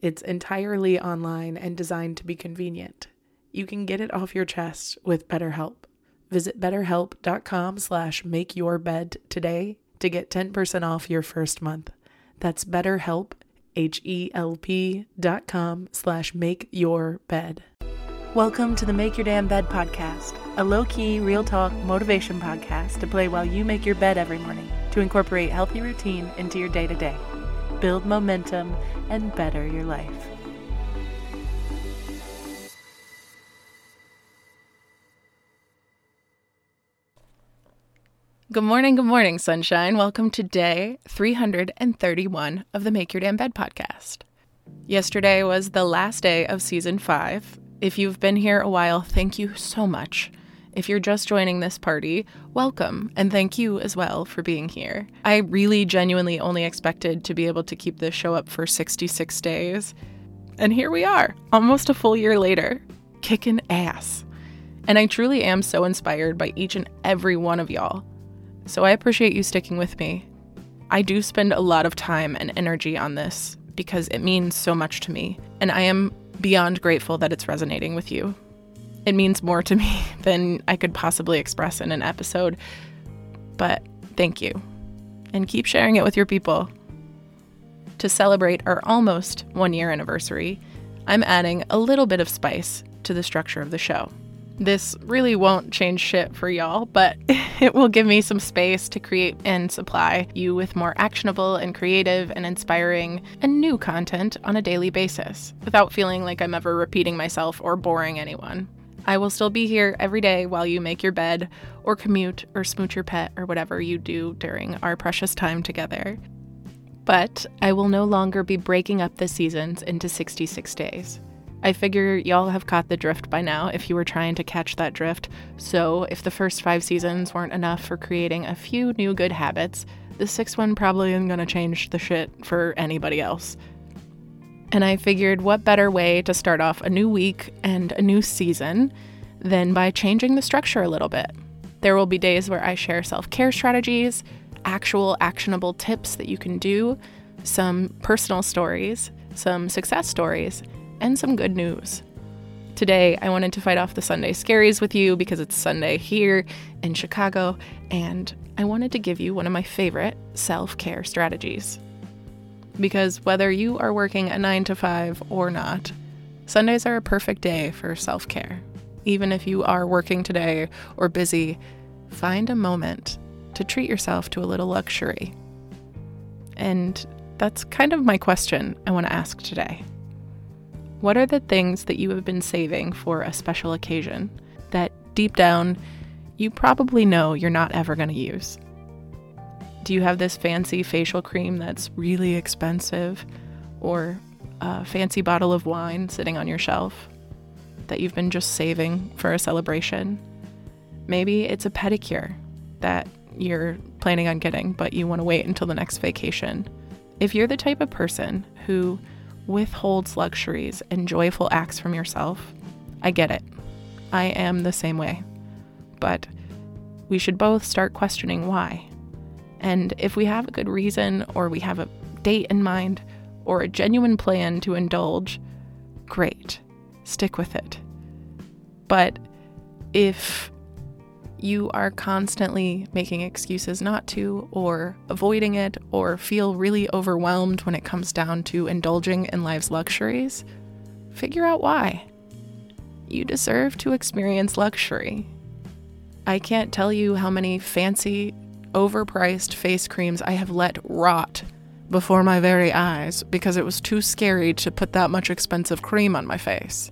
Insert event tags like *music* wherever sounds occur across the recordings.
It's entirely online and designed to be convenient. You can get it off your chest with BetterHelp. Visit betterhelp.com slash makeyourbed today to get 10% off your first month. That's betterhelp, H-E-L-P dot com slash make your bed. Welcome to the Make Your Damn Bed podcast, a low-key, real talk motivation podcast to play while you make your bed every morning to incorporate healthy routine into your day-to-day. Build momentum and better your life. Good morning, good morning, sunshine. Welcome to day 331 of the Make Your Damn Bed podcast. Yesterday was the last day of season five. If you've been here a while, thank you so much. If you're just joining this party, welcome, and thank you as well for being here. I really genuinely only expected to be able to keep this show up for 66 days. And here we are, almost a full year later, kicking ass. And I truly am so inspired by each and every one of y'all. So I appreciate you sticking with me. I do spend a lot of time and energy on this because it means so much to me, and I am beyond grateful that it's resonating with you. It means more to me *laughs* than I could possibly express in an episode, but thank you. And keep sharing it with your people. To celebrate our almost one year anniversary, I'm adding a little bit of spice to the structure of the show. This really won't change shit for y'all, but *laughs* it will give me some space to create and supply you with more actionable and creative and inspiring and new content on a daily basis without feeling like I'm ever repeating myself or boring anyone. I will still be here every day while you make your bed or commute or smooch your pet or whatever you do during our precious time together. But I will no longer be breaking up the seasons into 66 days. I figure y'all have caught the drift by now if you were trying to catch that drift. So, if the first five seasons weren't enough for creating a few new good habits, the sixth one probably isn't gonna change the shit for anybody else. And I figured what better way to start off a new week and a new season than by changing the structure a little bit. There will be days where I share self care strategies, actual actionable tips that you can do, some personal stories, some success stories and some good news. Today, I wanted to fight off the Sunday scaries with you because it's Sunday here in Chicago, and I wanted to give you one of my favorite self care strategies. Because whether you are working a 9 to 5 or not, Sundays are a perfect day for self care. Even if you are working today or busy, find a moment to treat yourself to a little luxury. And that's kind of my question I want to ask today. What are the things that you have been saving for a special occasion that deep down you probably know you're not ever going to use? Do you have this fancy facial cream that's really expensive or a fancy bottle of wine sitting on your shelf that you've been just saving for a celebration? Maybe it's a pedicure that you're planning on getting, but you want to wait until the next vacation. If you're the type of person who withholds luxuries and joyful acts from yourself, I get it. I am the same way. But we should both start questioning why. And if we have a good reason, or we have a date in mind, or a genuine plan to indulge, great, stick with it. But if you are constantly making excuses not to, or avoiding it, or feel really overwhelmed when it comes down to indulging in life's luxuries, figure out why. You deserve to experience luxury. I can't tell you how many fancy, overpriced face creams I have let rot before my very eyes because it was too scary to put that much expensive cream on my face.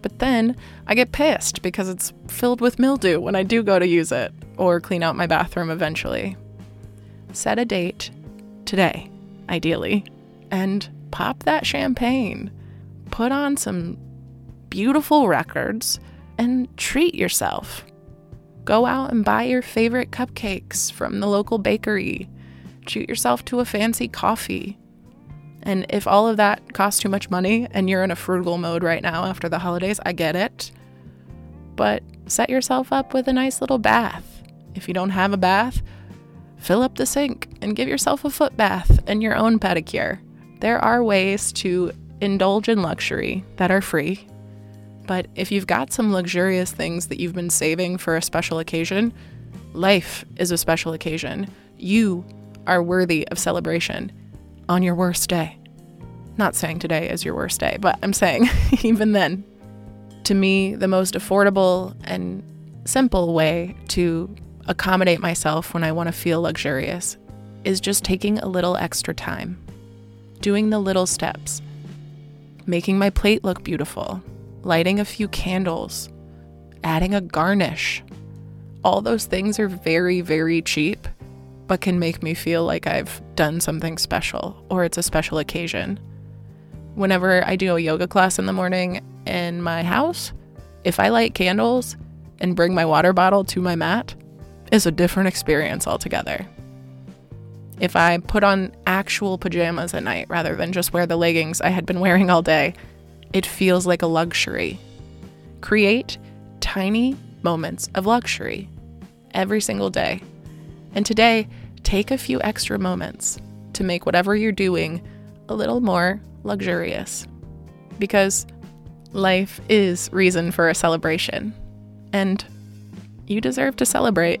But then I get pissed because it's filled with mildew when I do go to use it or clean out my bathroom eventually. Set a date today, ideally, and pop that champagne. Put on some beautiful records and treat yourself. Go out and buy your favorite cupcakes from the local bakery. Treat yourself to a fancy coffee. And if all of that costs too much money and you're in a frugal mode right now after the holidays, I get it. But set yourself up with a nice little bath. If you don't have a bath, fill up the sink and give yourself a foot bath and your own pedicure. There are ways to indulge in luxury that are free. But if you've got some luxurious things that you've been saving for a special occasion, life is a special occasion. You are worthy of celebration on your worst day. Not saying today is your worst day, but I'm saying *laughs* even then. To me, the most affordable and simple way to accommodate myself when I want to feel luxurious is just taking a little extra time, doing the little steps, making my plate look beautiful, lighting a few candles, adding a garnish. All those things are very, very cheap but can make me feel like I've done something special or it's a special occasion. Whenever I do a yoga class in the morning in my house, if I light candles and bring my water bottle to my mat, is a different experience altogether. If I put on actual pajamas at night rather than just wear the leggings I had been wearing all day, it feels like a luxury. Create tiny moments of luxury every single day. And today, take a few extra moments to make whatever you're doing a little more luxurious. Because life is reason for a celebration, and you deserve to celebrate.